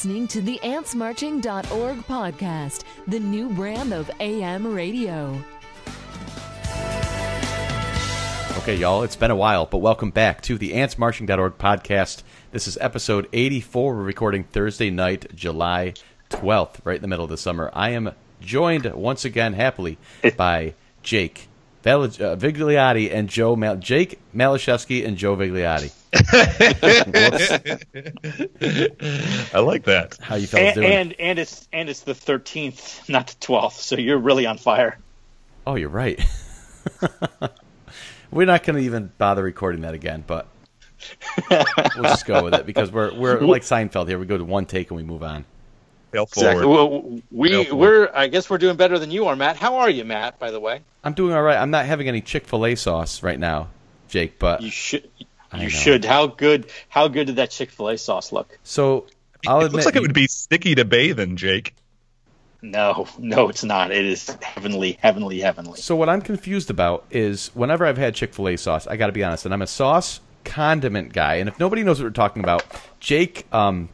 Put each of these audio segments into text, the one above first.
listening to the AntsMarching.org podcast, the new brand of AM radio. Okay, y'all, it's been a while, but welcome back to the AntsMarching.org podcast. This is episode 84. We're recording Thursday night, July 12th, right in the middle of the summer. I am joined once again, happily, by Jake Val- uh, Vigliotti and Joe Mal- Jake Malashevsky and Joe Vigliotti. I like that. How you fellas and, doing? and and it's and it's the thirteenth, not the twelfth. So you're really on fire. oh, you're right. we're not going to even bother recording that again, but we'll just go with it because we're we're like Seinfeld here. We go to one take and we move on. Fail Exactly. forward. Well, we Go for it. we're I guess we're doing better than you are, Matt. How are you, Matt? By the way, I'm doing all right. I'm not having any Chick Fil A sauce right now, Jake. But you should I you know. should. How good how good did that Chick Fil A sauce look? so I'll it admit, looks like it would be sticky to bathe in, Jake. No, no, it's not. It is heavenly, heavenly, heavenly. So what I'm confused about is whenever I've had Chick Fil A sauce, I got to be honest, and I'm a sauce condiment guy. And if nobody knows what we're talking about, Jake um,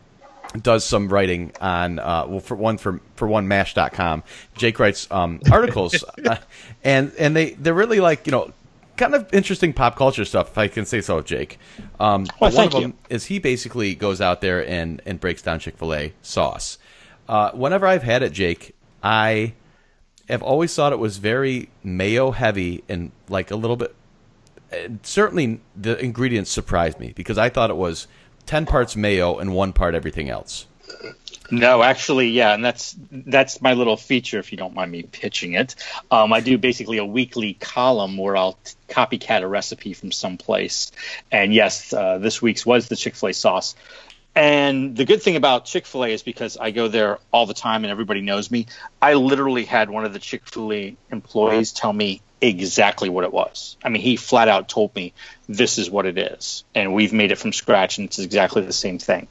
does some writing on uh, well for one for for one Mashed.com. Jake writes um, articles, uh, and and they they're really like you know. Kind of interesting pop culture stuff, if I can say so, Jake. Um, but one of you. them is he basically goes out there and, and breaks down Chick Fil A sauce. Uh, whenever I've had it, Jake, I have always thought it was very mayo heavy and like a little bit. Certainly, the ingredients surprised me because I thought it was ten parts mayo and one part everything else. No, actually, yeah, and that's that's my little feature. If you don't mind me pitching it, um, I do basically a weekly column where I'll t- copycat a recipe from someplace. And yes, uh, this week's was the Chick Fil A sauce. And the good thing about Chick Fil A is because I go there all the time and everybody knows me. I literally had one of the Chick Fil A employees tell me exactly what it was. I mean, he flat out told me this is what it is, and we've made it from scratch, and it's exactly the same thing.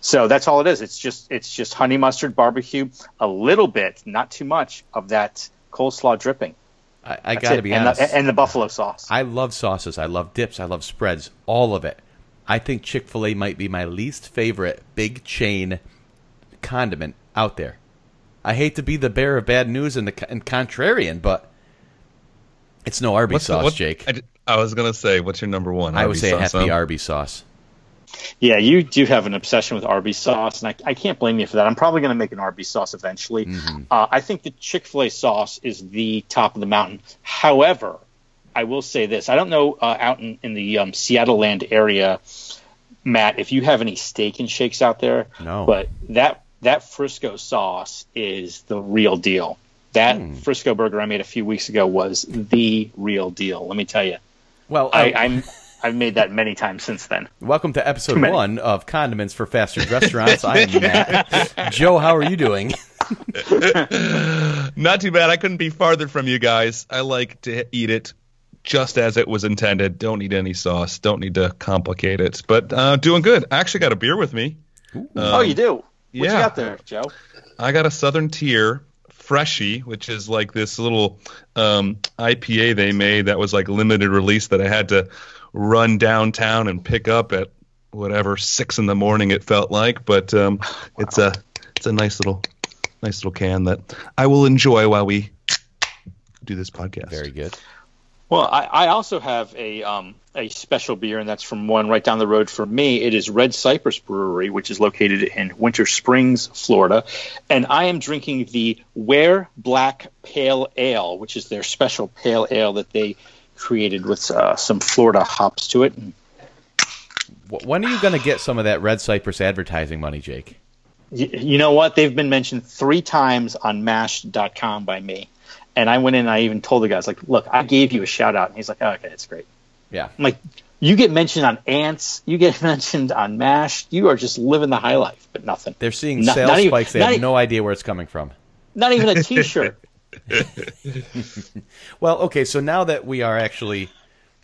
So that's all it is. It's just it's just honey mustard barbecue, a little bit, not too much of that coleslaw dripping. I, I got to it. be and honest. The, and the buffalo sauce. I love sauces. I love dips. I love spreads. All of it. I think Chick Fil A might be my least favorite big chain condiment out there. I hate to be the bearer of bad news and the and contrarian, but it's no Arby's What's the- sauce, what- Jake. I was gonna say, what's your number one? I would Arby's say it has to be huh? Arby's sauce. yeah, you do have an obsession with Arby's sauce, and I, I can't blame you for that. I'm probably going to make an Arby's sauce eventually. Mm-hmm. Uh, I think the Chick Fil A sauce is the top of the mountain. However, I will say this: I don't know uh, out in, in the um, Seattle land area, Matt, if you have any steak and shakes out there. No. But that that Frisco sauce is the real deal. That Hmm. Frisco burger I made a few weeks ago was the real deal. Let me tell you, Well, I, I'm I've made that many times since then. welcome to episode one of Condiments for Fast Food Restaurants. I am Matt. Joe, how are you doing? Not too bad. I couldn't be farther from you guys. I like to eat it just as it was intended. Don't need any sauce. Don't need to complicate it. But uh, doing good. I actually got a beer with me. oh, you do? What you got there, Joe? I got a Southern Tier Freshie, which is like this little um, IPA they made that was like limited release that I had to run downtown and pick up at whatever six in the morning it felt like. But um, it's a it's a nice little nice little can that I will enjoy while we do this podcast. Very good. Well, I, I also have a um, a special beer, and that's from one right down the road from me. It is Red Cypress Brewery, which is located in Winter Springs, Florida, and I am drinking the Ware Black Pale Ale, which is their special pale ale that they created with uh, some Florida hops to it. And When are you going to get some of that Red Cypress advertising money, Jake? you know what? They've been mentioned three times on Mashed.com by me, and I went in. and I even told the guys, like, "Look, I gave you a shout out," and he's like, oh, "Okay, it's great." Yeah. I'm like, you get mentioned on Ants, you get mentioned on Mashed, you are just living the high life, but nothing. They're seeing Not- sales even- spikes. They have e- no idea where it's coming from. Not even a T-shirt. Well, okay, so now that we are actually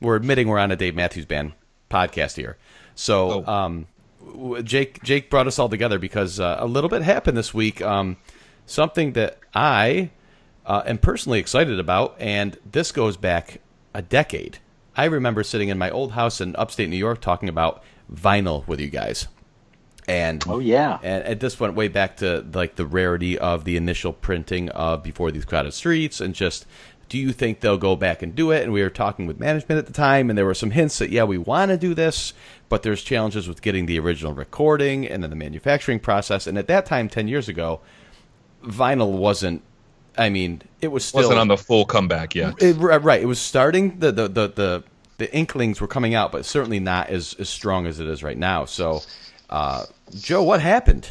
we're admitting we're on a Dave Matthews Band podcast here. So, Oh. um, Jake Jake brought us all together because uh, a little bit happened this week. Um, something that I uh, am personally excited about, and this goes back a decade. I remember sitting in my old house in upstate New York talking about vinyl with you guys. And Oh yeah. and, and this went way back to like the rarity of the initial printing of before these crowded streets and just do you think they'll go back and do it and we were talking with management at the time and there were some hints that yeah we want to do this but there's challenges with getting the original recording and then the manufacturing process and at that time 10 years ago vinyl wasn't i mean it was still Wasn't on the full comeback yet. it, right it was starting the the, the the the inklings were coming out but certainly not as as strong as it is right now so uh, joe what happened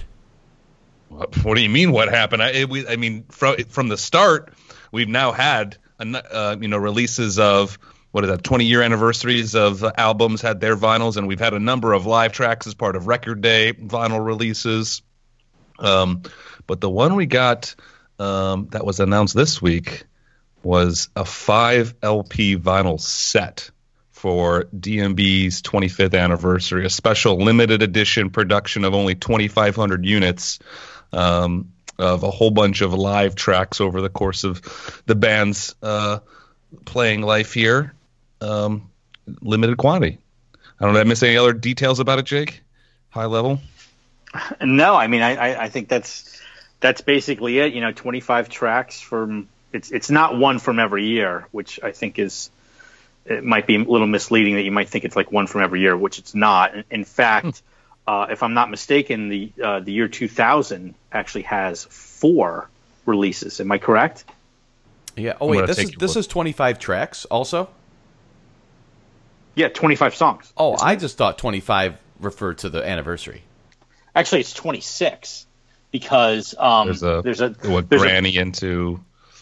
What, what do you mean? What happened? I, it, we, I mean, from from the start, we've now had uh, you know releases of what is that 20 year anniversaries of uh, albums had their vinyls, and we've had a number of live tracks as part of Record Day vinyl releases. Um, but the one we got um, that was announced this week was a five LP vinyl set for DMB's 25th anniversary, a special limited edition production of only 2,500 units um, of a whole bunch of live tracks over the course of the band's uh, playing life here. Um, limited quantity. I don't know. Did I miss any other details about it, Jake? High level. No, I mean, I, I, I think that's that's basically it. You know, 25 tracks from it's it's not one from every year, which I think is it might be a little misleading that you might think it's like one from every year, which it's not. In, in fact, uh, if I'm not mistaken, the uh, the year 2000 actually has four releases. Am I correct? yeah oh wait this is this word. is 25 tracks also Yeah, 25 songs. oh i just thought 25 referred to the anniversary Actually, it's 26 because um, There's a there's a what there's a, Granny into.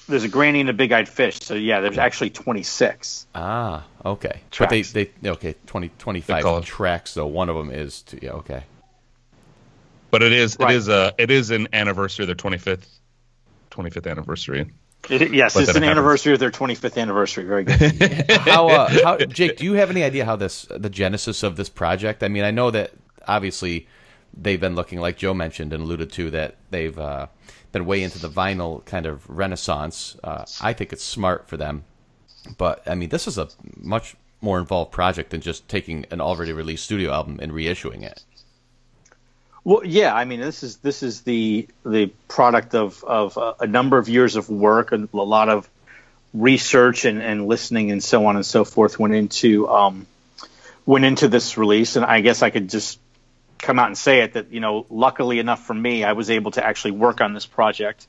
there's a granny and a big eyed fish. So yeah, there's actually 26. ah okay Tracks. but they, they okay 20 25 call tracks though one of them is to, yeah okay But it is Right. it is a it is an anniversary, their 25th 25th anniversary. It, yes, But it's an it happens. anniversary of their 25th anniversary. Very good. how, uh, how Jake, do you have any idea how this the genesis of this project? I mean, I know that obviously they've been looking like Joe mentioned and alluded to that they've uh, been way into the vinyl kind of renaissance. Uh, I think it's smart for them, but I mean, this is a much more involved project than just taking an already released studio album and reissuing it. well, yeah, I mean, this is this is the the product of of a, number of years of work and a lot of research and, and listening and so on and so forth went into um, went into this release. And I guess I could just come out and say it that you know, luckily enough for me, I was able to actually work on this project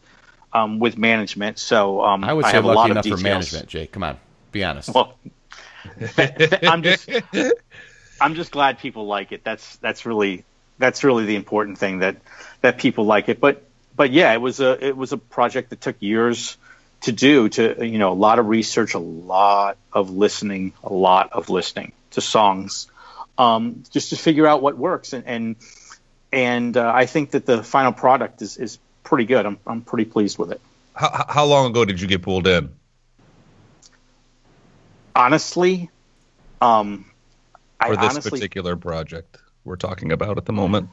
um, with management. So um, I would say have a lot lucky of enough for management, Jake. Come on, be honest. Well, I'm just I'm just glad people like it. That's that's really that's really the important thing that that people like it. But but yeah, it was a it was a project that took years to do. To you know, a lot of research, a lot of listening, a lot of listening to songs, um, just to figure out what works. And and and uh, I think that the final product is is pretty good. I'm I'm pretty pleased with it. How, how long ago did you get pulled in? Honestly, um, For this honestly particular project we're talking about at the moment.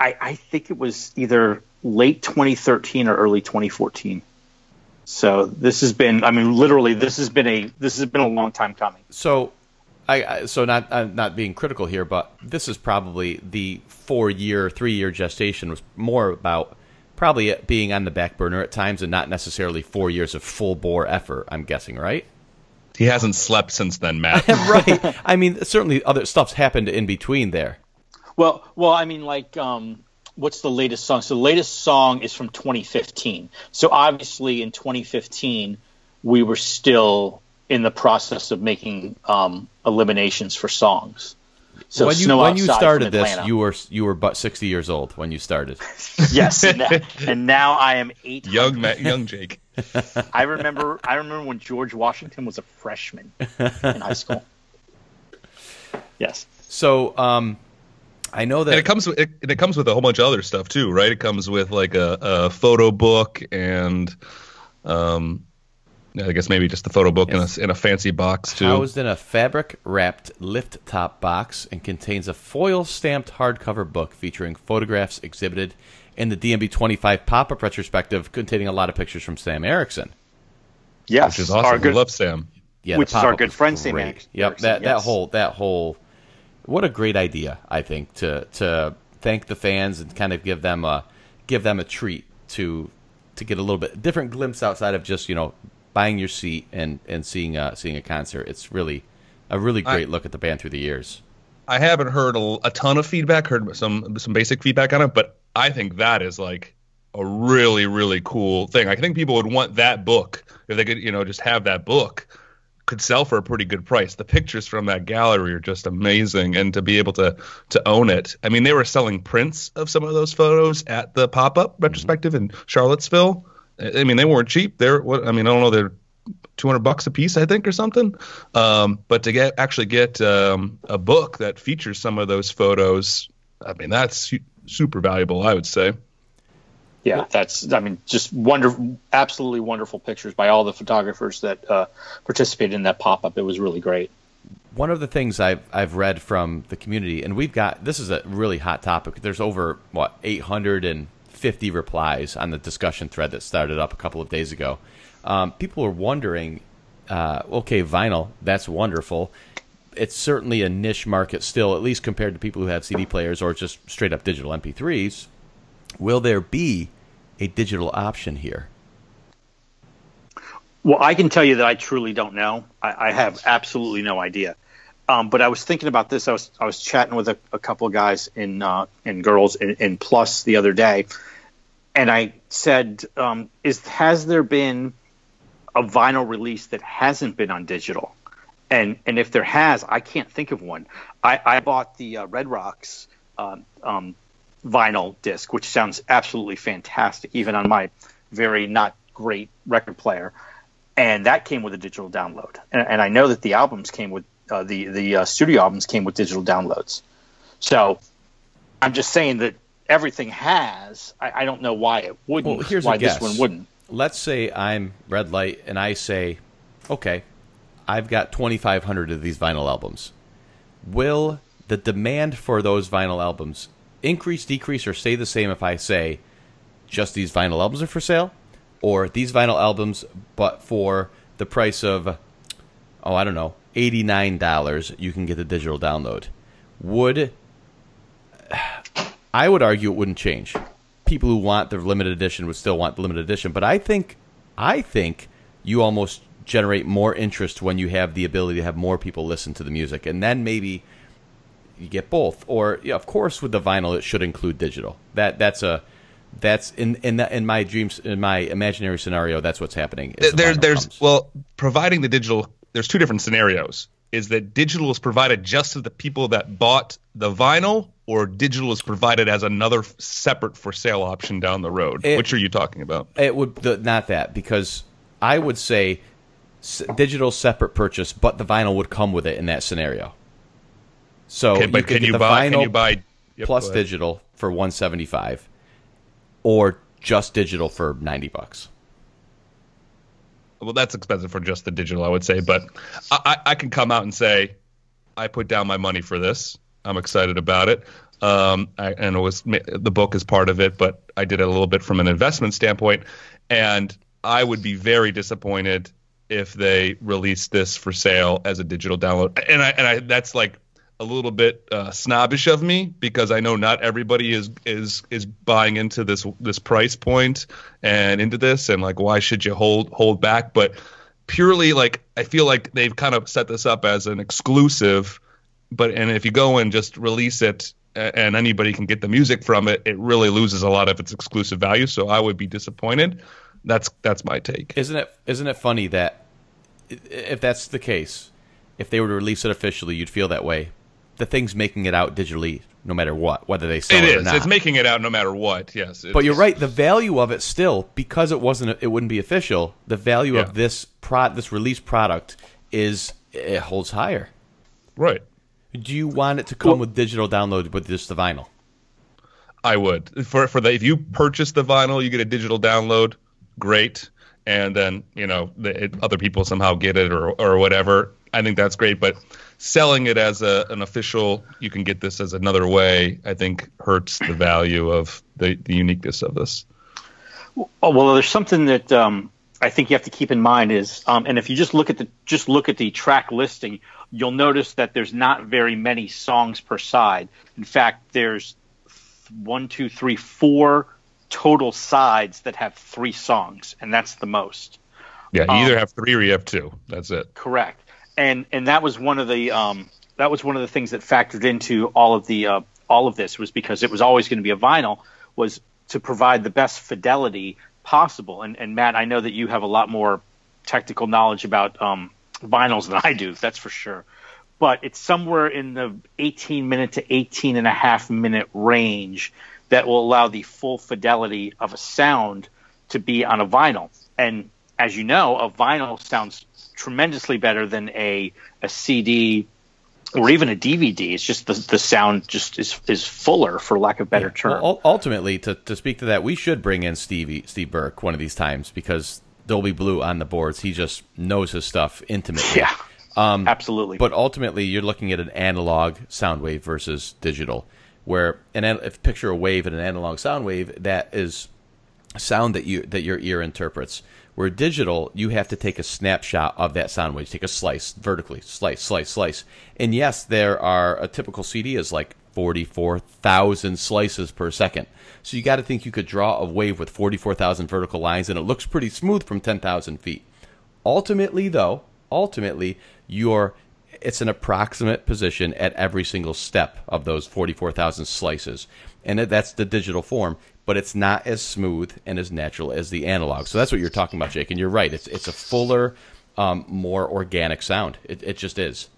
I, I think it was either late 2013 or early 2014. So this has been, I mean, literally, this has been a this has been a long time coming. So, I, I so not I'm not being critical here, but this is probably the four year, three year gestation was more about probably it being on the back burner at times and not necessarily four years of full bore effort. I'm guessing, right? He hasn't slept since then, Matt. right. I mean, certainly other stuff's happened in between there. Well, well, I mean, like, um, what's the latest song? So the latest song is from 2015. So obviously, in 2015, we were still in the process of making um, eliminations for songs. So when you when you started this, you were you were but 60 years old when you started. yes, and, now- and now I am eight. young Matt, young Jake. I remember I remember when George Washington was a freshman in high school. Yes. So, um, I know that And it comes with it, and it comes with a whole bunch of other stuff too, right? It comes with like a, a photo book and um I guess maybe just the photo book in, a, in a fancy box too. housed in a fabric wrapped lift top box and contains a foil stamped hardcover book featuring photographs exhibited in the DMB 25 pop up retrospective containing a lot of pictures from Sam Erickson. Yes. which is awesome. Our We good, love Sam. Yeah, Which is our good friend, Sam great. Eric- Yep, Erickson, that that whole that whole what a great idea I think to to thank the fans and kind of give them a give them a treat to to get a little bit different glimpse outside of just you know buying your seat and and seeing uh, seeing a concert. It's really a really great I, look at the band through the years. I haven't heard a, a ton of feedback, heard some some basic feedback on it, but I think that is like a really really cool thing. I think people would want that book if they could, you know, just have that book could sell for a pretty good price. The pictures from that gallery are just amazing, and to be able to to own it. I mean, they were selling prints of some of those photos at the pop up retrospective mm-hmm. in Charlottesville. I mean, they weren't cheap. They're what I mean, I don't know, they're 200 bucks a piece, I think, or something. Um, but to get actually get um, a book that features some of those photos, I mean, that's su- super valuable, I would say. Yeah, that's I mean, just wonderful, absolutely wonderful pictures by all the photographers that uh, participated in that pop up. It was really great. One of the things I've I've read from the community, and we've got this is a really hot topic. There's over what 850 replies on the discussion thread that started up a couple of days ago um, people are wondering, uh, okay, vinyl, that's wonderful. It's certainly a niche market still, at least compared to people who have CD players or just straight up digital MP3s. Will there be a digital option here? Well, I can tell you that I truly don't know. I, I have absolutely no idea. Um, but I was thinking about this. I was I was chatting with a, a couple of guys in uh, and girls in, in, Plus the other day, and I said, um, "Is has there been a vinyl release that hasn't been on digital. And and if there has, I can't think of one. I, I bought the uh, Red Rocks um, um, vinyl disc, which sounds absolutely fantastic, even on my very not great record player. And that came with a digital download. And, and I know that the albums came with uh, the the uh, studio albums came with digital downloads. So I'm just saying that everything has. I, I don't know why it wouldn't. Well, here's why a guess. this one wouldn't let's say I'm Red Light and I say, okay, I've got 2,500 of these vinyl albums. Will the demand for those vinyl albums increase, decrease, or stay the same if I say just these vinyl albums are for sale? Or these vinyl albums, but for the price of, oh, I don't know, $89, you can get the digital download? Would. I would argue it wouldn't change people who want the limited edition would still want the limited edition. But I think, I think you almost generate more interest when you have the ability to have more people listen to the music, and then maybe you get both. Or yeah, of course, with the vinyl, it should include digital. That that's a that's in in the, in my dreams in my imaginary scenario. That's what's happening. The there's comes. well, providing the digital. There's two different scenarios. Is that digital is provided just to the people that bought the vinyl, or digital is provided as another separate for sale option down the road? It, Which are you talking about? It would the, not that because I would say s- digital separate purchase, but the vinyl would come with it in that scenario. So okay, but you can, you buy, can you buy yep, plus digital for 175 or just digital for 90 bucks? Well, that's expensive for just the digital, I would say. But I, I can come out and say, I put down my money for this I'm excited about it. Um, I, and it was the book is part of it, but I did it a little bit from an investment standpoint, and I would be very disappointed if they released this for sale as a digital download. And I and I that's like a little bit uh, snobbish of me because I know not everybody is is is buying into this this price point and into this, and like why should you hold hold back? But purely like I feel like they've kind of set this up as an exclusive but and if you go and just release it and anybody can get the music from it, it really loses a lot of its exclusive value. So I would be disappointed. That's that's my take. Isn't it isn't it funny that if that's the case, if they were to release it officially, you'd feel that way. The thing's making it out digitally, no matter what, whether they sell it, it is. or not. It's making it out no matter what. Yes, but you're right. The value of it still, because it wasn't, it wouldn't be official. The value yeah. of this pro, this release product is it holds higher. Right. Do you want it to come well, with digital download with just the vinyl? I would. For for the if you purchase the vinyl, you get a digital download. Great, and then you know the, it, other people somehow get it or or whatever. I think that's great, but selling it as a, an official, you can get this as another way. I think hurts the value of the, the uniqueness of this. Oh well, there's something that um, I think you have to keep in mind is, um, and if you just look at the just look at the track listing, you'll notice that there's not very many songs per side. In fact, there's one, two, three, four total sides that have three songs, and that's the most. Yeah, you either have three or you have two. That's it. Correct. And and that was one of the um, that was one of the things that factored into all of the uh, all of this was because it was always going to be a vinyl was to provide the best fidelity possible. And and Matt, I know that you have a lot more technical knowledge about um, vinyls than I do. That's for sure. But it's somewhere in the 18 minute to 18 and a half minute range that will allow the full fidelity of a sound to be on a vinyl. And as you know, a vinyl sounds tremendously better than a a CD or even a DVD. It's just the the sound just is is fuller, for lack of better term. Well, ultimately, to, to speak to that, we should bring in Stevie Steve Burke one of these times because Dolby Blue on the boards. He just knows his stuff intimately. Yeah, um, absolutely. But ultimately, you're looking at an analog sound wave versus digital, where an if picture a wave and an analog sound wave, that is sound that you that your ear interprets. Where digital, you have to take a snapshot of that sound wave, take a slice vertically, slice, slice, slice. And yes, there are a typical CD is like 44,000 slices per second. So you got to think you could draw a wave with 44,000 vertical lines, and it looks pretty smooth from 10,000 feet. Ultimately, though, ultimately, you're it's an approximate position at every single step of those 44,000 slices. And that's the digital form but it's not as smooth and as natural as the analog. So that's what you're talking about, Jake. And you're right. It's it's a fuller, um, more organic sound. It, it just is.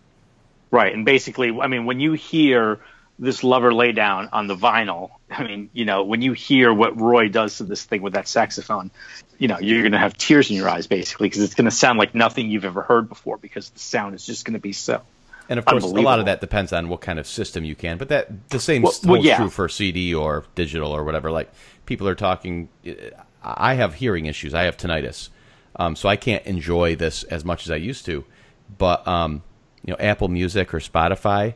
Right, and basically, I mean, when you hear this lover lay down on the vinyl, I mean, you know, when you hear what Roy does to this thing with that saxophone, you know, you're going to have tears in your eyes, basically, because it's going to sound like nothing you've ever heard before, because the sound is just going to be so and of course, a lot of that depends on what kind of system you can. But that the same well, holds well, yeah. true for CD or digital or whatever. Like people are talking. I have hearing issues. I have tinnitus, um, so I can't enjoy this as much as I used to. But um, you know, Apple Music or Spotify,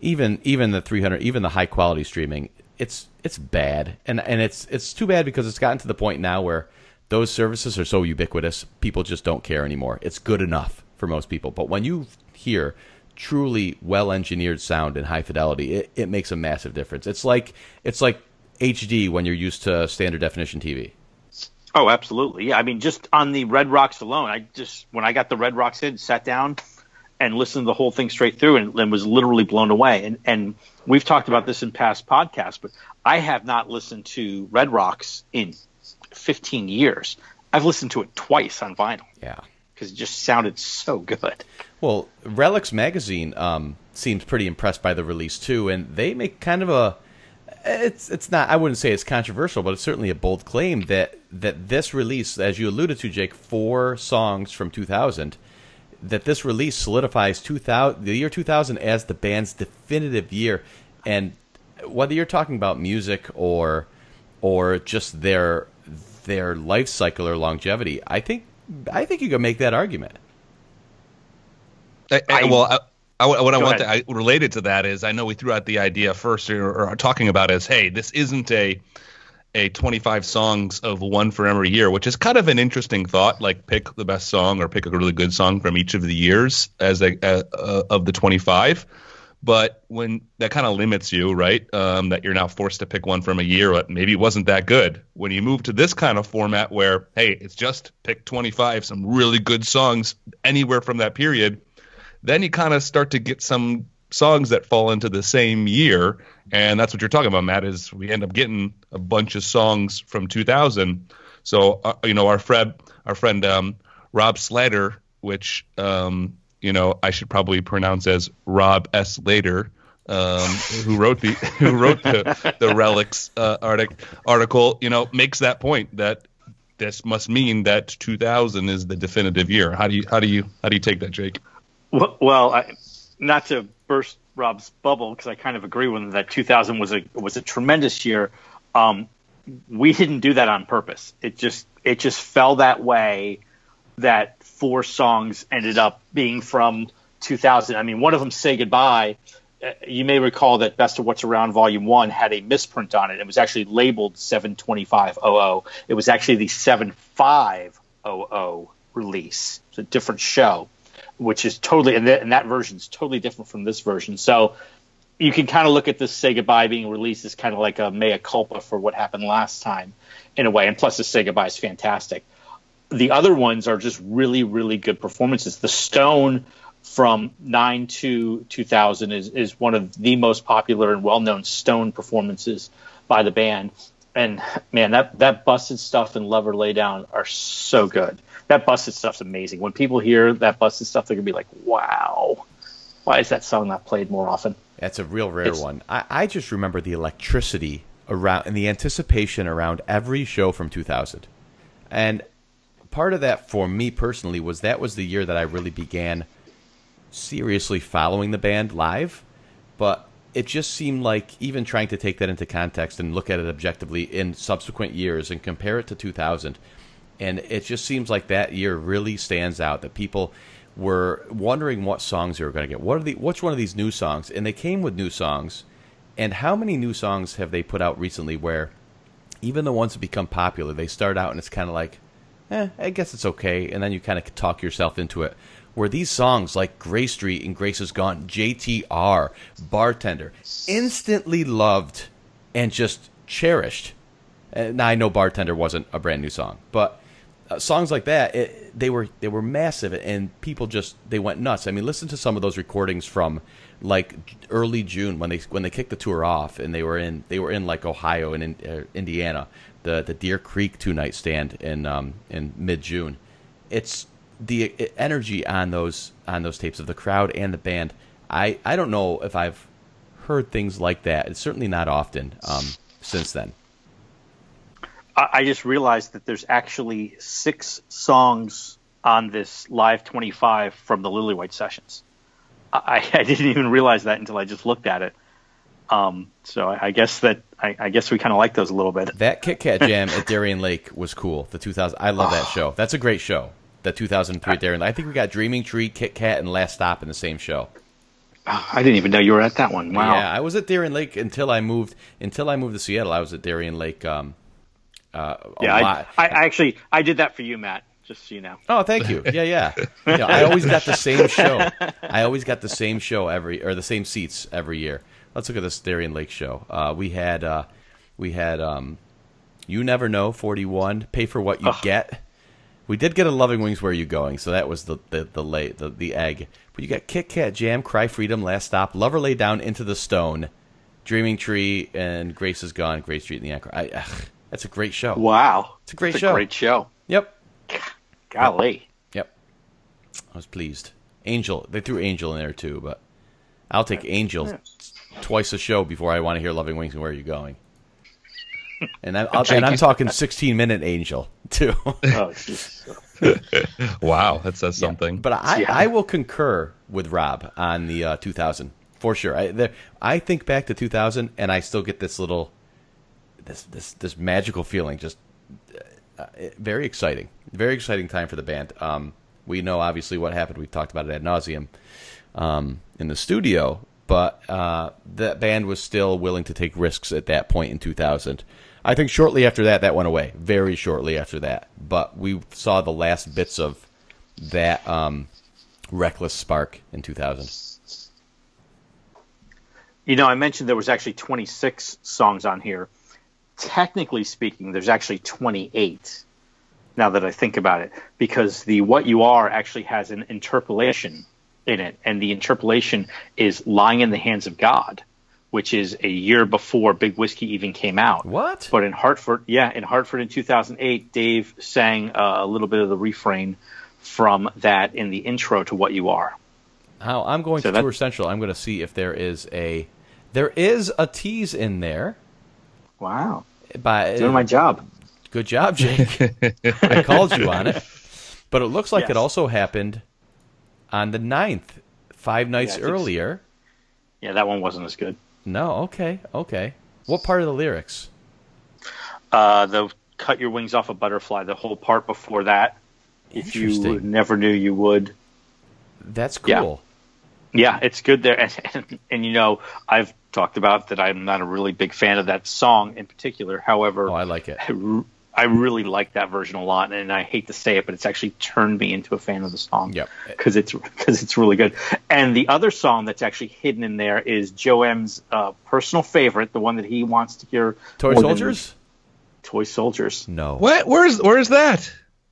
even even the 300, even the high quality streaming, it's it's bad, and and it's it's too bad because it's gotten to the point now where those services are so ubiquitous, people just don't care anymore. It's good enough for most people. But when you hear truly well engineered sound and high fidelity, it, it makes a massive difference. It's like it's like HD when you're used to standard definition TV. Oh, absolutely. Yeah, I mean, just on the Red Rocks alone, I just when I got the Red Rocks in, sat down and listened to the whole thing straight through, and, and was literally blown away. And and we've talked about this in past podcasts, but I have not listened to Red Rocks in 15 years. I've listened to it twice on vinyl. Yeah, because it just sounded so good. Well, Relix Magazine um, seems pretty impressed by the release too, and they make kind of a it's it's not I wouldn't say it's controversial, but it's certainly a bold claim that that this release, as you alluded to, Jake, four songs from 2000, that this release solidifies 2000 the year 2000 as the band's definitive year, and whether you're talking about music or or just their their life cycle or longevity, I think I think you can make that argument. I, I, well, I, I, what I want to, I, related to that is I know we threw out the idea first or, or, talking about is hey this isn't a a 25 songs of one from every year which is kind of an interesting thought. Like pick the best song or pick a really good song from each of the years as a, uh, uh, of the 25 but when that kind of limits you right um, that you're now forced to pick one from a year that maybe wasn't that good when you move to this kind of format where hey it's just pick 25 some really good songs anywhere from that period then you kind of start to get some songs that fall into the same year, and that's what you're talking about, Matt. Is we end up getting a bunch of songs from 2000. So uh, you know, our friend, our friend um, Rob Slater, which um, you know I should probably pronounce as Rob S. Later. Um, who wrote the who wrote the the Relix uh, artic, article? You know, makes that point that this must mean that 2000 is the definitive year. How do you how do you how do you take that, Jake? Well, well I, not to burst Rob's bubble because I kind of agree with him that 2000 was a was a tremendous year. Um, we didn't do that on purpose. It just it just fell that way that four songs ended up being from 2000. I mean, one of them, "Say Goodbye." Uh, you may recall that Best of What's Around Volume One had a misprint on it. It was actually labeled 72500. It was actually the 7500 release. It's a different show which is totally and that, and that version is totally different from this version. So you can kind of look at this "Say Goodbye" being released as kind of like a mea culpa for what happened last time, in a way. And plus, the "Say Goodbye" is fantastic. The other ones are just really, really good performances. The Stone from 9 to 2000 is, is one of the most popular and well-known Stone performances by the band. And man, that, that busted stuff and Lover Lay Down are so good. That busted stuff's amazing. When people hear that busted stuff, they're gonna be like, "Wow, why is that song not played more often?" That's a real rare It's- one. I, I just remember the electricity around and the anticipation around every show from 2000. And part of that for me personally was that was the year that I really began seriously following the band live. But it just seemed like even trying to take that into context and look at it objectively in subsequent years and compare it to 2000 and it just seems like that year really stands out that people were wondering what songs they were going to get what are the which one of these new songs and they came with new songs and how many new songs have they put out recently where even the ones that become popular they start out and it's kind of like eh, i guess it's okay. And then you kind of talk yourself into it. Where these songs like gray street and grace is gone jtr bartender instantly loved and just cherished? And now I know "Bartender" wasn't a brand new song, but uh, songs like that it, they were they were massive, and people just they went nuts. I mean, listen to some of those recordings from like early June when they when they kicked the tour off, and they were in they were in like Ohio and in, uh, Indiana, the the Deer Creek two night stand in um, in mid June. It's the energy on those on those tapes of the crowd and the band. I I don't know if I've heard things like that. It's certainly not often um, since then. I, I just realized that there's actually six songs on this live 25 from the Lillywhite sessions. I, I didn't even realize that until I just looked at it. Um, so I, I guess that I, I guess we kind of like those a little bit. That Kit Kat Jam at Darien Lake was cool. The 2000, I love that show. That's a great show. The 2003 at Darien Lake. I think we got Dreaming Tree, Kit Kat, and Last Stop in the same show. I didn't even know you were at that one. Wow. Yeah, I was at Darien Lake until I moved. Until I moved to Seattle, I was at Darien Lake. Um, uh, a Yeah, I, lot. I, I actually I did that for you, Matt. Just so you know. Oh, thank you. Yeah, yeah. You know, I always got the same show. I always got the same show every, or the same seats every year. Let's look at this Darien Lake show. Uh, we had, uh, we had, um, you never know, forty one. Pay for what you get. We did get a Loving Wings. Where are you going? So that was the the the lay the, the egg. But you got Kit Kat Jam, Cry Freedom, Last Stop, Lover Lay Down, Into the Stone, Dreaming Tree, and Grace is Gone, Grey Street, and the Anchor. I, ugh, that's a great show. Wow, It's a great It's show. A great show. Yep. Golly. Yep. I was pleased. Angel, they threw Angel in there too, but I'll take Angel twice a show before I want to hear Loving Wings and Where Are You Going? And, I, I'll, and I'm talking 16 minute Angel too. Oh. Wow, that says something. but I, Yeah. I will concur with Rob on the uh, 2000 for sure. I, there, I think back to 2000 and I still get this little, this this this magical feeling. Just uh, very exciting, very exciting time for the band. Um, we know obviously what happened. We've talked about it ad nauseum um, in the studio, but uh, that band was still willing to take risks at that point in 2000. I think shortly after that, that went away. Very shortly after that, but we saw the last bits of that um, reckless spark in 2000. You know, I mentioned there was actually 26 songs on here. Technically speaking, there's actually 28. Now that I think about it, because the "What You Are" actually has an interpolation in it, and the interpolation is "Lying in the Hands of God," which is a year before Big Whiskey even came out. What? But in Hartford, yeah, in Hartford in 2008, Dave sang uh, a little bit of the refrain from that in the intro to "What You Are." How I'm going So to that- Tour Central. I'm going to see if there is a there is a tease in there. Wow, By doing my job. Good job, Jake. I called you on it. But it looks like Yes. it also happened on the 9th, five nights so. earlier. Yeah, that one wasn't as good. No, okay, okay. What part of the lyrics? Uh, the cut your wings off a butterfly. The whole part before that. If you never knew you would. That's Yeah. cool. Yeah, it's good there. And, and, and you know, I've talked about that I'm not a really big fan of that song in particular. However, Oh, I like it. I, I really like that version a lot, and I hate to say it, but it's actually turned me into a fan of the song. Yep. because it's because it's really good. And the other song that's actually hidden in there is Joe M's uh, personal favorite, the one that he wants to hear. Toy Soldiers? Toy Soldiers. No. What? Where's where's that?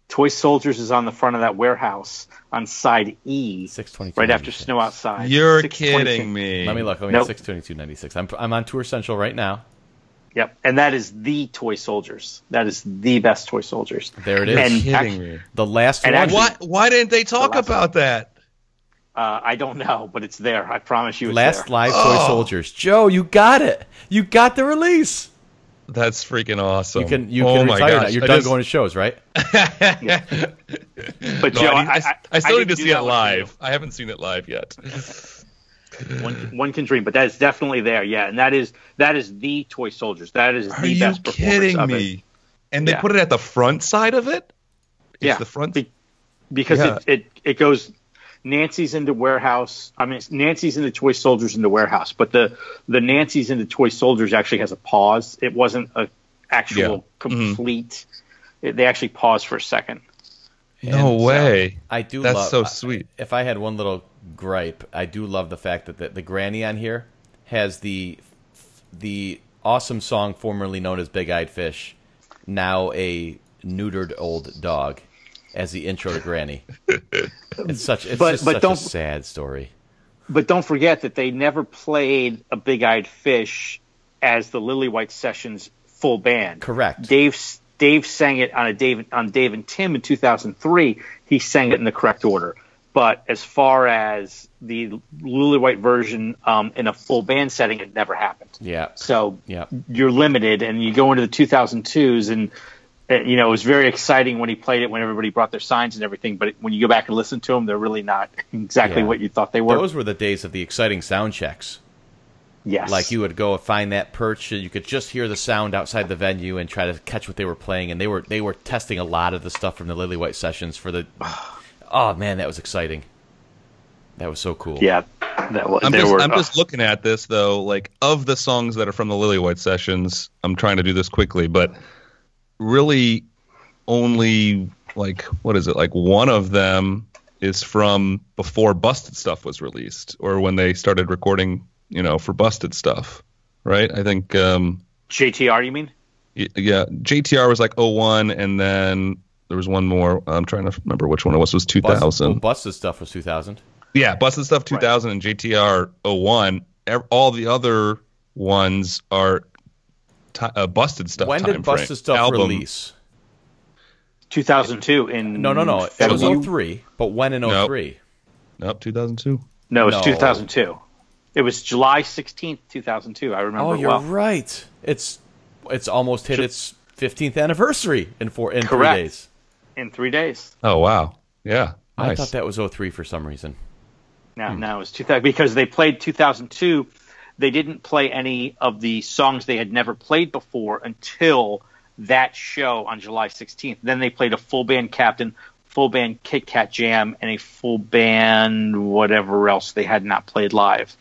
Toy Soldiers is on the front of that warehouse on side E, 622. right after Snow Outside. You're kidding me. Let me look. Let me Nope. six twenty two ninety six. I'm I'm on Tour Central right now. Yep, and that is the Toy Soldiers. That is the best Toy Soldiers. There it is. And kidding act- me. the last and one. actually- Why why didn't they talk last about that? Uh, I don't know, but it's there. I promise you, it's last there. live Toy Oh. Soldiers. Joe, you got it. You got the release. That's freaking awesome. You can you oh can my retire now. You're I done just- going to shows, right? But No, Joe, I, I, I still need to see it live. I haven't seen it live yet. you. One, one can dream, but that is definitely there. Yeah, and that is that is the Toy Soldiers. That is Are the you best performance kidding of it. me? And they Yeah. put it at the front side of it. It's Yeah, the front. Be- because Yeah. it, it it goes Nancies into warehouse. I mean, Nancies into toy soldiers into warehouse, but the the Nancies into toy soldiers actually has a pause. It wasn't a actual Yeah. Mm-hmm. complete. It, they actually paused for a second. no And so- way. I do. That's love, so I- sweet. If I had one little gripe, I do love the fact that the, the granny on here has the the awesome song formerly known as Big Eyed Fish, now a neutered old dog, as the intro to Granny. It's such. It's But- just but such a don't- sad story. But don't forget that they never played a Big Eyed Fish as the Lillywhite Sessions full band. Correct. Dave Dave sang it on a Dave on Dave and Tim in 2003. He sang it in the correct order. But as far as the Lillywhite version um, in a full band setting, it never happened. Yeah. So Yeah. you're limited, and you go into the 2002s, and uh, you know it was very exciting when he played it when everybody brought their signs and everything. But when you go back and listen to them, they're really not exactly Yeah. what you thought they were. Those were the days of the exciting sound checks. yes, Like you would go find that perch, and you could just hear the sound outside the venue and try to catch what they were playing. And they were they were testing a lot of the stuff from the Lillywhite sessions for the. Oh man, that was exciting. That was so cool. Yeah, that was. I'm just, were. I'm uh, just looking at this though. Like of the songs that are from the Lillywhite sessions, I'm trying to do this quickly, but really, only like what is it? Like one of them is from before Busted Stuff was released, or when they started recording, you know, for Busted Stuff, right? I think, um, JTR. You mean? yeah, JTR was like 01, and then there was one more. I'm trying to remember which one it was. It was Bust, 2000. well, Busted stuff was 2000. Yeah, Busted Stuff 2000 and JTR 01. All the other ones are ti uh, Busted Stuff. when did time Busted frame. stuff Album. release? 2002 in No, no, no. It was February? 03, but when in Nope. 03? Nope, 2002. No, it's No. 2002. It was July 16th, 2002. I remember Oh, you're well. right. It's it's almost hit its 15th anniversary in four in Correct. three days. In three days. Oh wow, yeah, I thought that was 03 for some reason. No, Hmm. no, it was 2000 because they played 2002. They didn't play any of the songs they had never played before until that show on July 16th. Then they played a full band Captain, full band Kit Kat Jam, and a full band whatever else they had not played live.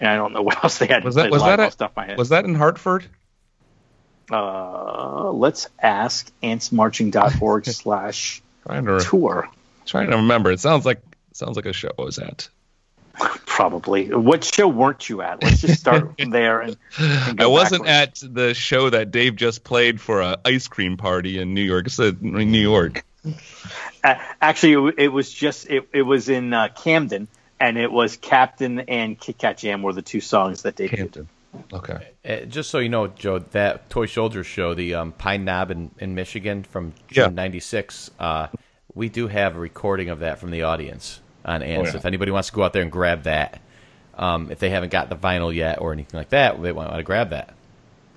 And I don't know what else they had was played that was live that off the top of my head. was that in Hartford? Uh, let's ask antsmarching.org slash tour. trying to remember. It sounds like sounds like a show I was at. Probably. What show weren't you at? Let's just start from there. And, and I wasn't backwards. at the show that Dave just played for a ice cream party in New York. It's in New York. Actually, it, was just it, it was in uh, Camden, and it was Captain and Kit Kat Jam were the two songs that they did. Hampton. Okay. Uh, just so you know, Joe, that Toy Soldiers show, the um, Pine Knob in, in Michigan from Yeah. June '96, uh, we do have a recording of that from the audience on Ants. Oh, yeah. If anybody wants to go out there and grab that, um, if they haven't got the vinyl yet or anything like that, they want to grab that.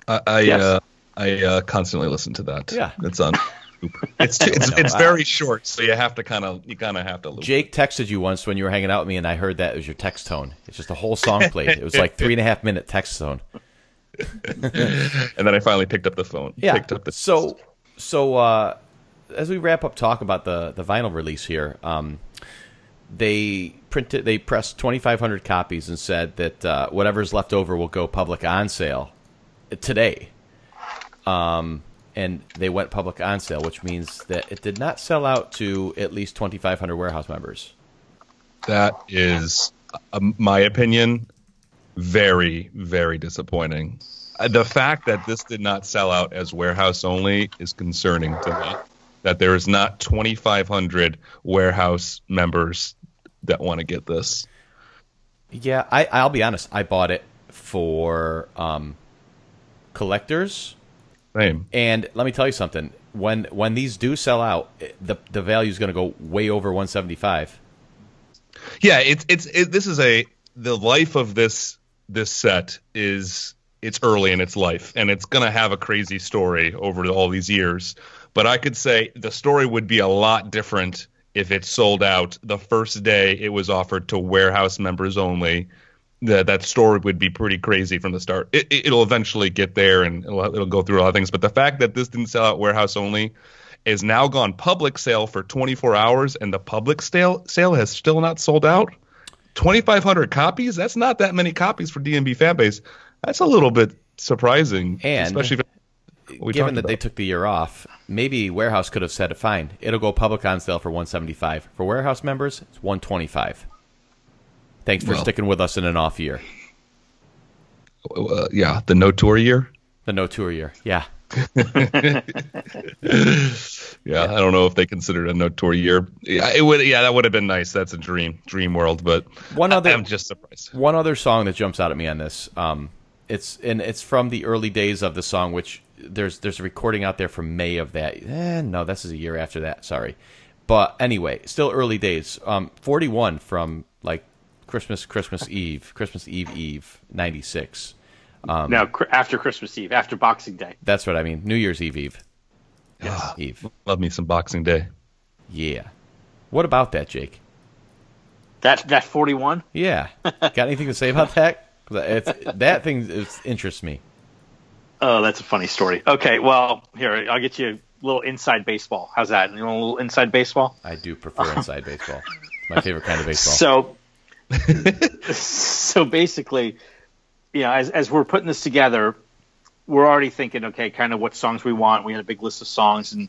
I I, Yes. uh, I uh, constantly listen to that. Yeah. it's on. It's it's, No, it's I- very short, so you have to kind of you kind of have to. Loop. Jake texted you once when you were hanging out with me, and I heard that it was your text tone. It's just a whole song played. It was like three and a half minute text tone. and then I finally picked up the phone. Yeah. Picked up the so so uh, as we wrap up talk about the the vinyl release here, um, they printed they pressed 2,500 copies and said that uh, whatever's left over will go public on sale today. Um, and they went public on sale, which means that it did not sell out to at least 2,500 warehouse members. That is, uh, my opinion, very, very disappointing. Uh, the fact that this did not sell out as warehouse only is concerning to me. That there is not 2,500 warehouse members that want to get this. Yeah, I, I'll be honest. I bought it for um, collectors, Same. and let me tell you something. When when these do sell out, the the value is going to go way over 175. Yeah, it's it's it, this is a the life of this this set is it's early in its life and it's going to have a crazy story over all these years. But I could say the story would be a lot different if it sold out the first day it was offered to warehouse members only. That that story would be pretty crazy from the start. It, it'll eventually get there and it'll, it'll go through a lot of things. But the fact that this didn't sell out warehouse only is now gone public sale for 24 hours and the public sale sale has still not sold out 2500 copies that's not that many copies for DMB fanbase that's a little bit surprising And especially Given that they took the year off, maybe warehouse could have said, a "Fine, it'll go public on sale for 175. For warehouse members, it's 125." Thanks for Well- sticking with us in an off year, uh, yeah the no tour year the no tour year. Yeah, yeah, i don't know if they considered a no tour year yeah it would yeah that would have been nice that's a dream dream world but One other- i'm just surprised one other song that jumps out at me on this. Um, it's and it's from the early days of the song, which there's there's a recording out there from May of that. Eh, no, this is a year after that. Sorry, but anyway, still early days. Um, 41 from like Christmas Christmas Eve, Christmas Eve Eve 96. Um, now cr- after Christmas Eve, after Boxing Day. That's what I mean. New Year's Eve Eve. yes. Eve. love me some boxing day Yeah. What about that, Jake? That that 41. Yeah. Got anything to say about that? It's, that thing is, interests me. Oh, that's a funny story. Okay, well, here I'll get you a little inside baseball. How's that? You want a little inside baseball? I do prefer inside baseball. It's my favorite kind of baseball. So, so basically, you know, as as we're putting this together, we're already thinking, okay, kind of what songs we want. We had a big list of songs and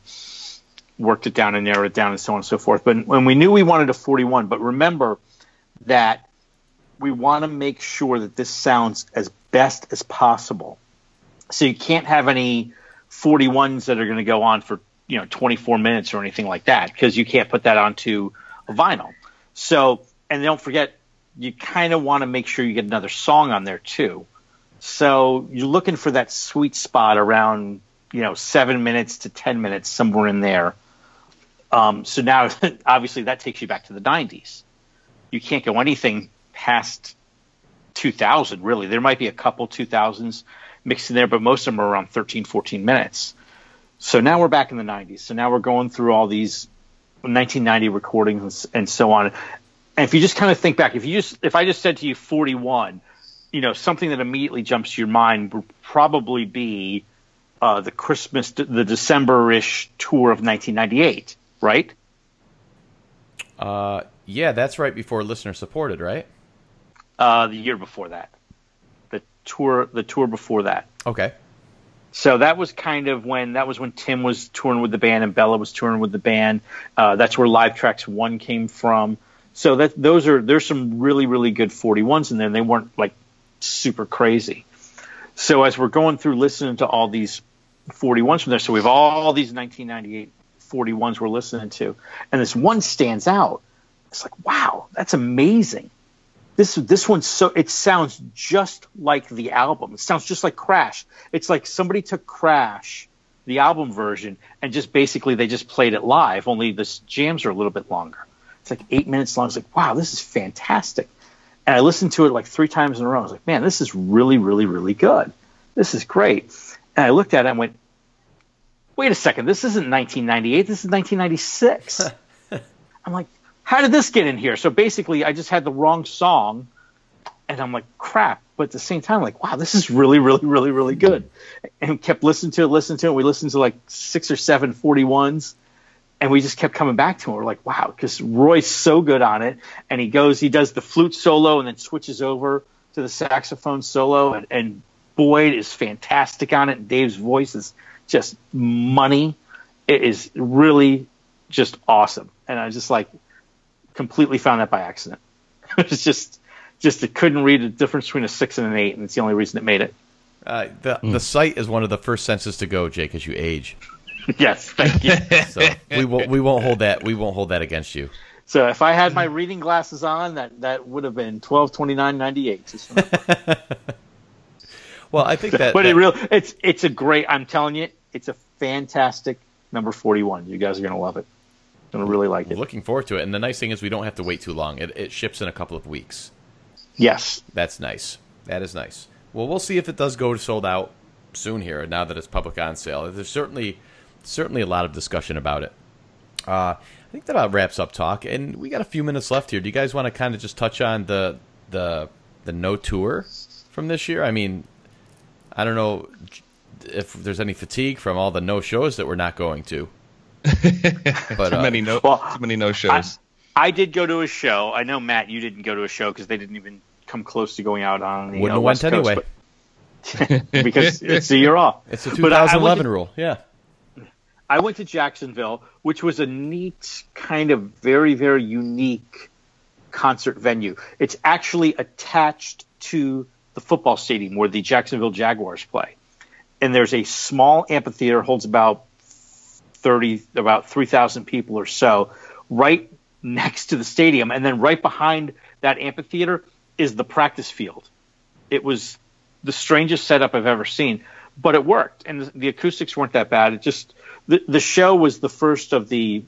worked it down and narrowed it down and so on and so forth. But when we knew we wanted a 41, but remember that we want to make sure that this sounds as best as possible. So you can't have any 41s that are going to go on for you know 24 minutes or anything like that because you can't put that onto a vinyl. So and don't forget, you kind of want to make sure you get another song on there too. So you're looking for that sweet spot around you know seven minutes to 10 minutes somewhere in there. Um, so now obviously that takes you back to the 90s. You can't go anything past 2000 really. There might be a couple 2000s mixed in there, but most of them are around 13, 14 minutes. So now we're back in the 90s. So now we're going through all these 1990 recordings and so on. And if you just kind of think back, if you just if I just said to you 41, you know, something that immediately jumps to your mind would probably be uh, the Christmas, the December-ish tour of 1998, right? Uh, yeah, that's right before listener supported, right? Uh, the year before that, the tour, the tour before that. Okay. So that was kind of when that was when Tim was touring with the band and Béla was touring with the band. Uh, that's where Live Trax One came from. So that those are there's some really really good 41s in there. They weren't like super crazy. So as we're going through listening to all these 41s from there, so we have all these 1998 41s we're listening to, and this one stands out. It's like wow, that's amazing this this one's so it sounds just like the album. It sounds just like Crash. It's like somebody took Crash, the album version, and just basically they just played it live. Only the jams are a little bit longer. It's like eight minutes long. It's like wow, this is fantastic. And I listened to it like three times in a row. I was like, man, this is really, really, really good. This is great. And I looked at it and went, wait a second, this isn't 1998. This is 1996. I'm like, how did this get in here? So basically, I just had the wrong song, and I'm like, crap. But at the same time, like, wow, this is really, really, really, really good. And kept listening to it, listening to it. We listened to like six or seven 41s, and we just kept coming back to it. We're like, wow, because Roy's so good on it, and he goes, he does the flute solo, and then switches over to the saxophone solo, and, and Boyd is fantastic on it, and Dave's voice is just money. It is really just awesome, and I just like completely found that by accident. it was just just it couldn't read the difference between a six and an eight, and it's the only reason it made it. Uh, the the site is one of the first senses to go, Jake, as you age. yes, thank you. So we won't we won't hold that we won't hold that against you. So if I had my reading glasses on, that that would have been twelve twenty nine ninety eight. Well, I think that, but that- it real it's it's a great. I'm telling you, it's a fantastic number forty one. You guys are gonna love it. Gonna really like it. looking forward to it. And the nice thing is we don't have to wait too long. It, it ships in a couple of weeks. Yes. That's nice. That is nice. Well, we'll see if it does go to sold out soon here. Now that it's public on sale, there's certainly certainly a lot of discussion about it. Uh, I think that about wraps up talk, and we got a few minutes left here. Do you guys want to kind of just touch on the the the no tour from this year? I mean, I don't know if there's any fatigue from all the no shows that we're not going to. but Too uh, many no, Well, too many no shows. I did go to a show. I know Matt, you didn't go to a show because they didn't even come close to going out on the Wouldn't uh, West went Coast, anyway. but- because it's a year off. it's a But I- I 2011 rule. Yeah. I went to Jacksonville, which was a neat, kind of very, very unique concert venue. It's actually attached to the football stadium where the Jacksonville Jaguars play. And there's a small amphitheater, holds about 30, about 3,000 people or so, right next to the stadium. And then right behind that amphitheater is the practice field. It was the strangest setup I've ever seen, but it worked. And the, the acoustics weren't that bad. It just, the, the show was the first of the